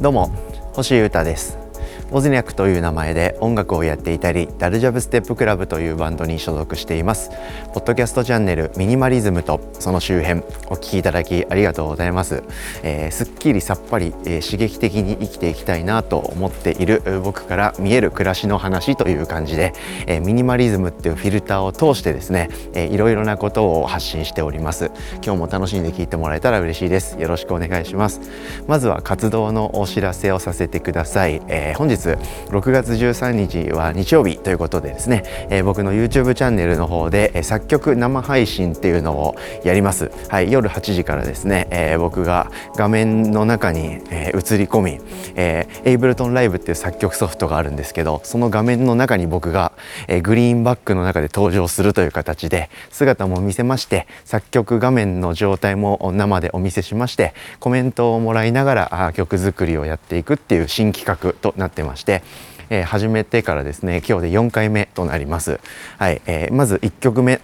どうも星優太です。ボズニャクという名前で音楽をやっていたりダルジャブステップクラブというバンドに所属しています。ポッドキャストチャンネルミニマリズムとその周辺お聞きいただきありがとうございます、えー、すっきりさっぱり、えー、刺激的に生きていきたいなと思っている僕から見える暮らしの話という感じで、えー、ミニマリズムっていうフィルターを通してですね、えー、いろいろなことを発信しております。今日も楽しんで聞いてもらえたら嬉しいです。よろしくお願いします。まずは活動のお知らせをさせてください、えー、本日6月13日は日曜日ということでですね、えー、僕の YouTube チャンネルの方で、えー、作曲生配信っていうのをやります。はい、夜8時からですね、えー、僕が画面の中に、えー、映り込み、えー、エイブルトンライブっていう作曲ソフトがあるんですけど、その画面の中に僕が、えー、グリーンバックの中で登場するという形で姿も見せまして、作曲画面の状態も生でお見せしまして、コメントをもらいながら曲作りをやっていくっていう新企画となってますまして、えー、始めてからですね今日で4回目となります。はいえー、まず1曲目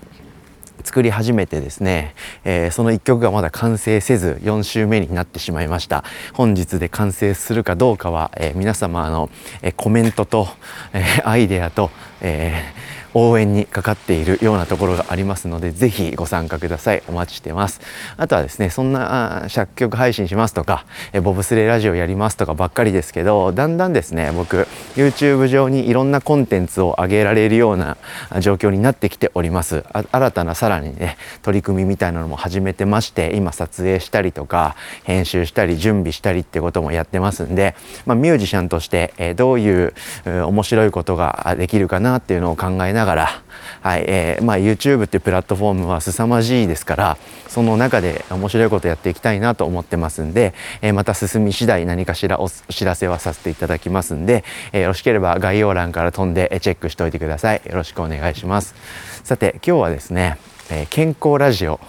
作り始めてですね、えー、その1曲がまだ完成せず4週目になってしまいました本日で完成するかどうかは、えー、皆様の、えー、コメントと、えアイデアと、え応援にかかっているようなところがありますのでぜひご参加ください。お待ちしてます。あとはですねそんな作曲配信しますとかえボブスレーラジオやりますとかばっかりですけどだんだんですね僕 YouTube 上にいろんなコンテンツを上げられるような状況になってきております。新たなさらにね取り組みみたいなのも始めてまして今撮影したりとか編集したり準備したりってこともやってますんで、まあ、ミュージシャンとして、えどういう面白いことができるかなっていうのを考えながら、はいえーまあ、YouTube っていうプラットフォームは凄まじいですからその中で面白いことやっていきたいなと思ってますんで、えー、また進み次第何かしらお知らせはさせていただきますんで、えー、よろしければ概要欄から飛んでチェックしておいてください。よろしくお願いします。さて今日はですね、えー、健康ラジオ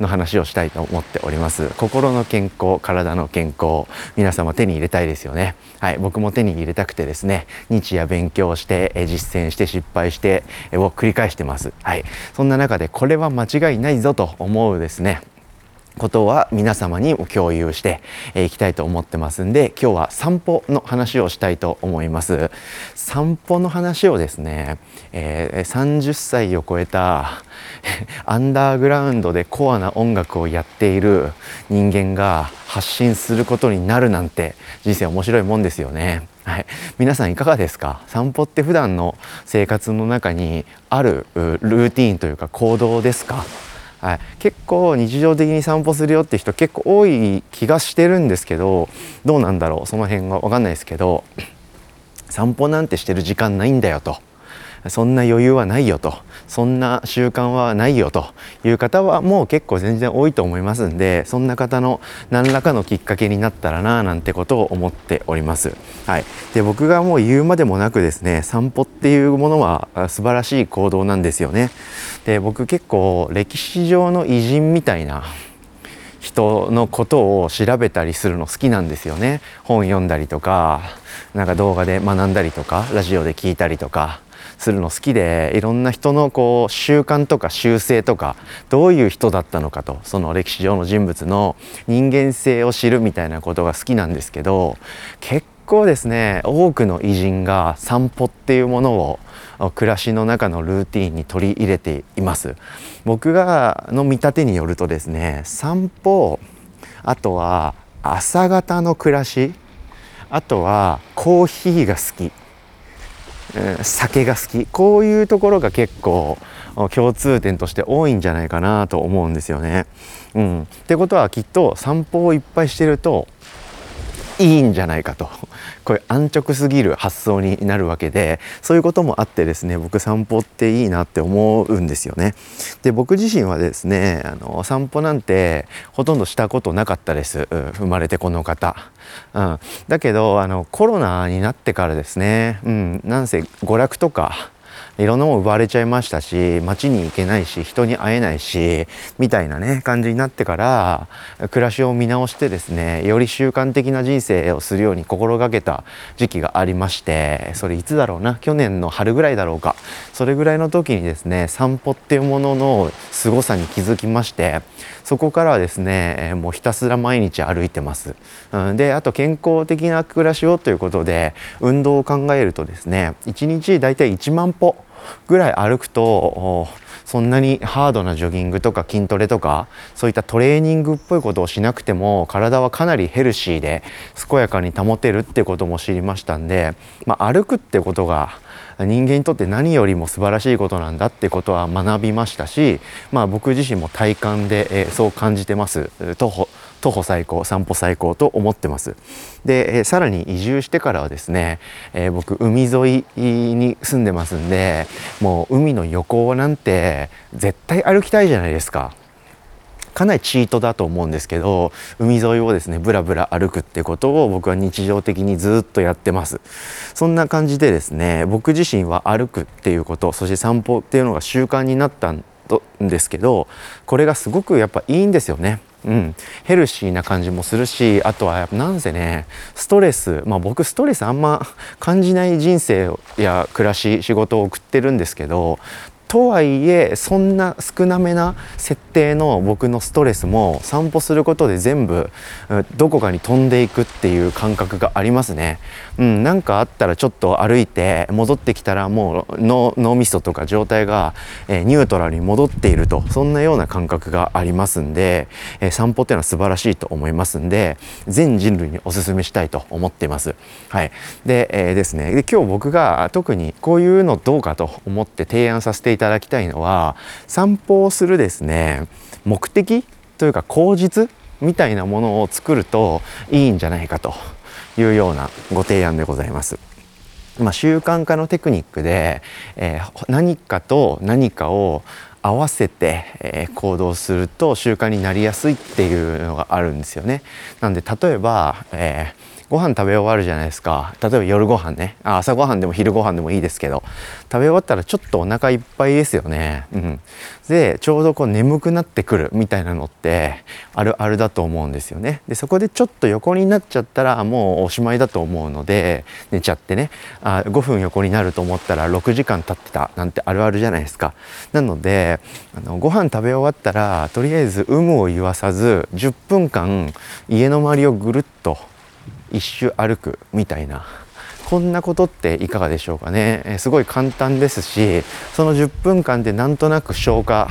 の話をしたいと思っております。心の健康体の健康皆様手に入れたいですよね。はい僕も手に入れたくてですね日夜勉強して実践して失敗してを繰り返してます。はいそんな中でこれは間違いないぞと思うですね。ことは皆様にも共有していきたいと思ってますんで今日は散歩の話をしたいと思います。散歩の話をですね、えー、30歳を超えたアンダーグラウンドでコアな音楽をやっている人間が発信することになるなんて人生面白いもんですよね。はい、皆さんいかがですか？散歩って普段の生活の中にあるルーティンというか行動ですか？はい、結構日常的に散歩するよって人結構多い気がしてるんですけどどうなんだろう。その辺が分かんないですけど散歩なんてしてる時間ないんだよと。そんな余裕はないよと。そんな習慣はないよと。いう方はもう結構全然多いと思いますんでそんな方の何らかのきっかけになったらななんてことを思っております。はい、で僕がもう言うまでもなくですね散歩っていうものは素晴らしい行動なんですよね。で僕結構歴史上の偉人みたいな人のことを調べたりするの好きなんですよね。本読んだりとかなんか動画で学んだりとかラジオで聞いたりとか。するの好きでいろんな人のこう習慣とか習性とかどういう人だったのかとその歴史上の人物の人間性を知るみたいなことが好きなんですけど結構ですね多くの偉人が散歩っていうものを暮らしの中のルーティンに取り入れています。僕がの見立てによるとですね散歩あとは朝方の暮らしあとはコーヒーが好き。酒が好きこういうところが結構共通点として多いんじゃないかなと思うんですよね。うん、ってことはきっと散歩をいっぱいしてるといいんじゃないかと これ安直すぎる発想になるわけでそういうこともあってですね僕散歩っていいなって思うんですよね。で僕自身はですねあの散歩なんてほとんどしたことなかったです、生まれてこの方。うん、だけどあのコロナになってからですね、うん、なんせ娯楽とかいろんなもの奪われちゃいましたし街に行けないし人に会えないしみたいなね感じになってから暮らしを見直してですねより習慣的な人生をするように心がけた時期がありましてそれいつだろうな去年の春ぐらいだろうかそれぐらいの時にですね散歩っていうものの凄さに気づきましてそこからはですねもうひたすら毎日歩いてます。うんであと健康的な暮らしをということで運動を考えるとですね1日だいたい1万歩ぐらい歩くとそんなにハードなジョギングとか筋トレとかそういったトレーニングっぽいことをしなくても体はかなりヘルシーで健やかに保てるってことも知りましたんで、まあ、歩くってことが人間にとって何よりも素晴らしいことなんだってことは学びましたし、まあ、僕自身も体感で、え、そう感じてます。徒歩徒歩最高散歩最高と思ってます。で、え、さらに移住してからはですね、えー、僕海沿いに住んでますんでもう海の横なんて絶対歩きたいじゃないですか。かなりチートだと思うんですけど海沿いをですねブラブラ歩くってことを僕は日常的にずっとやってます。そんな感じでですね僕自身は歩くっていうことそして散歩っていうのが習慣になったんですけどこれがすごくやっぱいいんですよね。うん、ヘルシーな感じもするしあとはなんせねストレス。まあ僕ストレスあんま感じない人生や暮らし仕事を送ってるんですけどとはいえそんな少なめな設定の僕のストレスも散歩することで全部どこかに飛んでいくっていう感覚がありますね。うん、なかあったらちょっと歩いて戻ってきたらもう脳みそとか状態が、えニュートラルに戻っているとそんなような感覚がありますんで、え散歩っていうのは素晴らしいと思いますんで全人類にお勧めしたいと思っています。はい、で,、えー、ですねで今日僕が特にこういうのどうかと思って提案させてただきたいのは散歩をするですね目的というか口実みたいなものを作るといいんじゃないかというようなご提案でございます。まあ、習慣化のテクニックで、えー、何かと何かを合わせて、えー、行動すると習慣になりやすいっていうのがあるんですよね。なんで例えば、えーご飯食べ終わるじゃないですか。例えば夜ご飯ね。あ朝ごはんでも昼ご飯でもいいですけど。食べ終わったらちょっとお腹いっぱいですよね、うん、でちょうどこう眠くなってくるみたいなのってあるあるだと思うんですよね。でそこでちょっと横になっちゃったらもうおしまいだと思うので寝ちゃってね。あ5分横になると思ったら6時間経ってたなんてあるあるじゃないですか。なのであのご飯食べ終わったらとりあえず有無を言わさず10分間家の周りをぐるっと一周歩くみたいな。こんなことっていかがでしょうかね、えすごい簡単ですしその10分間でなんとなく消化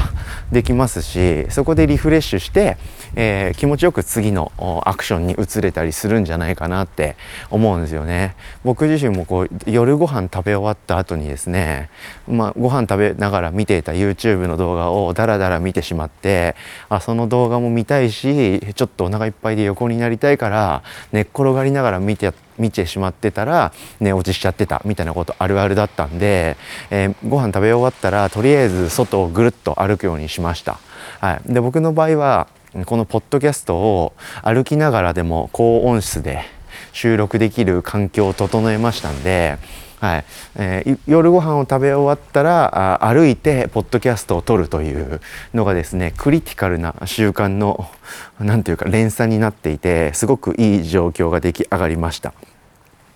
できますしそこでリフレッシュして、えー、気持ちよく次のアクションに移れたりするんじゃないかなって思うんですよね。僕自身もこう夜ご飯食べ終わった後にですねまあ、ご飯食べながら見ていた YouTube の動画をダラダラ見てしまってあその動画も見たいしちょっとお腹いっぱいで横になりたいから寝っ転がりながら見て見てしまってたら寝落ちしちゃってたみたいなことあるあるだったんで、えー、ご飯食べ終わったらとりあえず外をぐるっと歩くようにしました。はい、で僕の場合はこのポッドキャストを歩きながらでも高音質で収録できる環境を整えましたんで、はいえー、夜ご飯を食べ終わったらあ歩いてポッドキャストを撮るというのがですねクリティカルな習慣の何ていうか連鎖になっていてすごくいい状況が出来上がりました。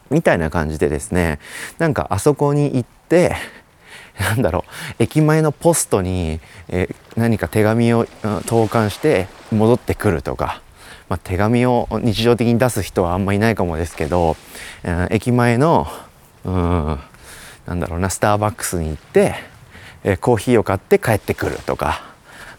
みたいな感じでですねなんかあそこに行って なんだろう駅前のポストに、え、何か手紙を投函して戻ってくるとか、まあ、手紙を日常的に出す人はあんまいないかもですけど、えー、駅前のうんなんだろうなスターバックスに行って、え、コーヒーを買って帰ってくるとか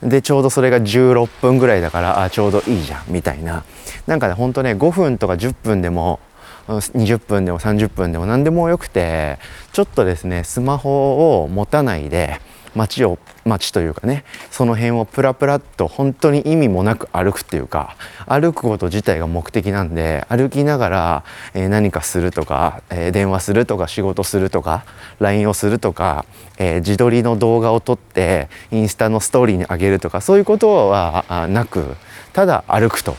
でちょうどそれが16分ぐらいだからあちょうどいいじゃんみたいな。なんかねほんとね5分とか10分でも20分でも30分でも何でもよくてちょっとですねスマホを持たないで街を街というかねその辺をプラプラっと本当に意味もなく歩くっていうか歩くこと自体が目的なんで歩きながら、えー、何かするとか、えー、電話するとか仕事するとか LINE をするとか、えー、自撮りの動画を撮ってインスタのストーリーに上げるとかそういうことはなくただ歩くと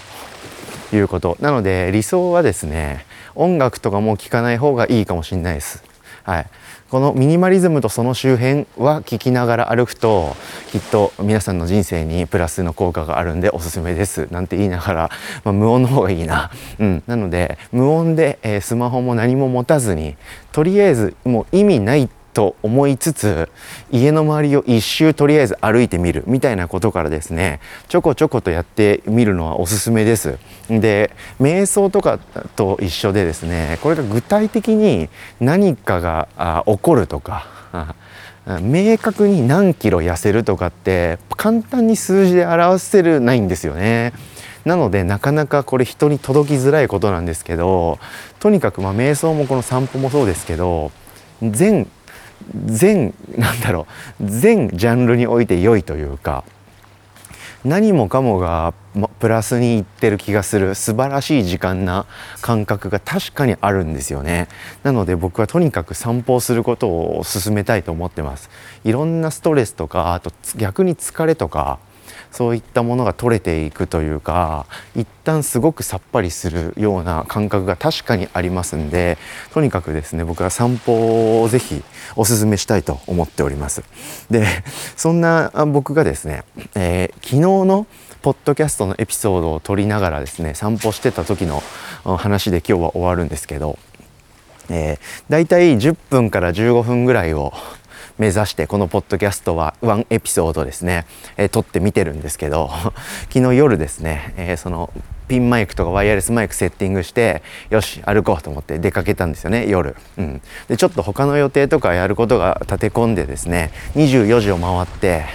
いうこと。なので理想はですね音楽とかも聴かない方がいいかもしれないです。はい、このミニマリズムとその周辺は聞きながら歩くときっと皆さんの人生にプラスの効果があるんでおすすめです。なんて言いながら、まあ、無音の方がいいな、うん、なので無音で、えー、スマホも何も持たずにとりあえずもう意味ないってと思いつつ家の周りを一周とりあえず歩いてみるみたいなことからですねちょこちょことやってみるのはおすすめですで瞑想とかと一緒でですねこれが具体的に何かが起こるとか明確に何キロ痩せるとかって簡単に数字で表せるないんですよね。なのでなかなかこれ人に届きづらいことなんですけどとにかくまあ瞑想もこの散歩もそうですけど全全なんだろう全ジャンルにおいて良いというか何もかもがプラスにいってる気がする素晴らしい時間な感覚が確かにあるんですよね。なので僕はとにかく散歩をすることを勧めたいと思ってます。いろんなストレスとかあと逆に疲れとかそういったものが取れていくというか一旦すごくさっぱりするような感覚が確かにありますんでとにかくですね僕は散歩をぜひおすすめしたいと思っております。でそんな僕がですね、えー、昨日のポッドキャストのエピソードを撮りながらですね散歩してた時の話で今日は終わるんですけど、えー、だいたい10分から15分ぐらいを目指してこのポッドキャストはワンエピソードですね、えー、撮ってみてるんですけど 昨日夜ですね、えー、そのピンマイクとかワイヤレスマイクセッティングしてよし歩こうと思って出かけたんですよね夜、うん、でちょっと他の予定とかやることが立て込んでですね24時を回って、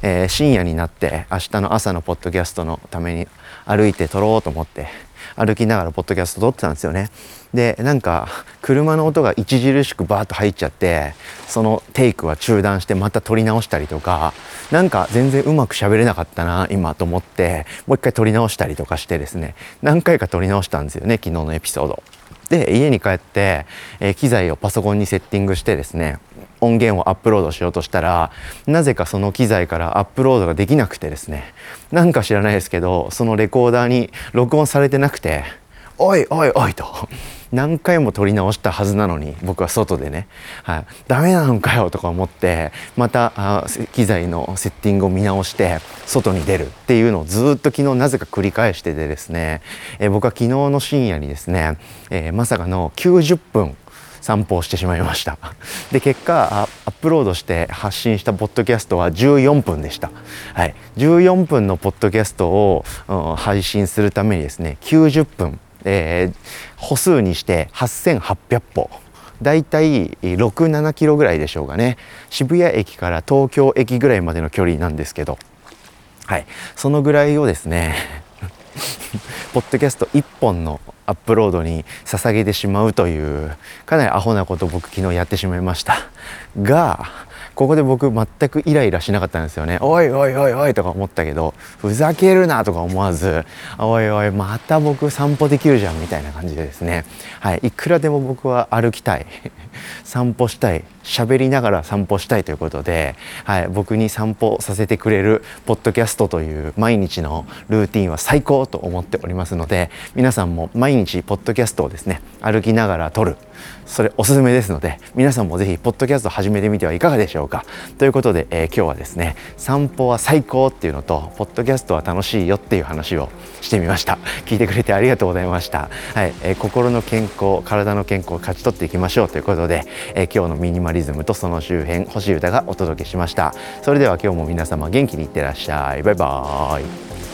えー、深夜になって明日の朝のポッドキャストのために歩いて撮ろうと思って歩きながらポッドキャスト撮ってたんですよねでなんか車の音が著しくバーッと入っちゃってそのテイクは中断してまた撮り直したりとかなんか全然うまく喋れなかったな今と思ってもう一回撮り直したりとかしてですね何回か撮り直したんですよね昨日のエピソード。で家に帰って、え、機材をパソコンにセッティングしてですね音源をアップロードしようとしたらなぜかその機材からアップロードができなくてですね。なんか知らないですけどそのレコーダーに録音されてなくて「おいおいおい」と。何回も撮り直したはずなのに僕は外でね、はい、ダメなのかよとか思ってまた機材のセッティングを見直して外に出るっていうのをずっと昨日なぜか繰り返しててですね、え、僕は昨日の深夜にですね、えー、まさかの90分散歩をしてしまいました。で結果アップロードして発信したポッドキャストは14分でした、はい、14分のポッドキャストを、うん、配信するためにですね90分えー、歩数にして8800歩。だいたい67キロぐらいでしょうかね。渋谷駅から東京駅ぐらいまでの距離なんですけど。はい。そのぐらいをですね ポッドキャスト1本のアップロードに捧げてしまうというかなりアホなことを僕昨日やってしまいました。がここで僕全くイライラしなかったんですよね。おいおいおいおいとか思ったけどふざけるなとか思わずおいおいまた僕散歩できるじゃんみたいな感じでですね。はいいくらでも僕は歩きたい。散歩したい。喋りながら散歩したいということで、はい、僕に散歩させてくれるポッドキャストという毎日のルーティンは最高と思っておりますので皆さんも毎日ポッドキャストをですね歩きながら撮る。それおすすめですので皆さんもぜひポッドキャスト始めてみてはいかがでしょうか。ということで、えー、今日はですね散歩は最高っていうのとポッドキャストは楽しいよっていう話をしてみました。聞いてくれてありがとうございました。はい、えー、心の健康体の健康を勝ち取っていきましょう。ということで、えー、今日のミニマリズムとその周辺星歌がお届けしました。それでは今日も皆様元気にいってらっしゃい。バイバーイ。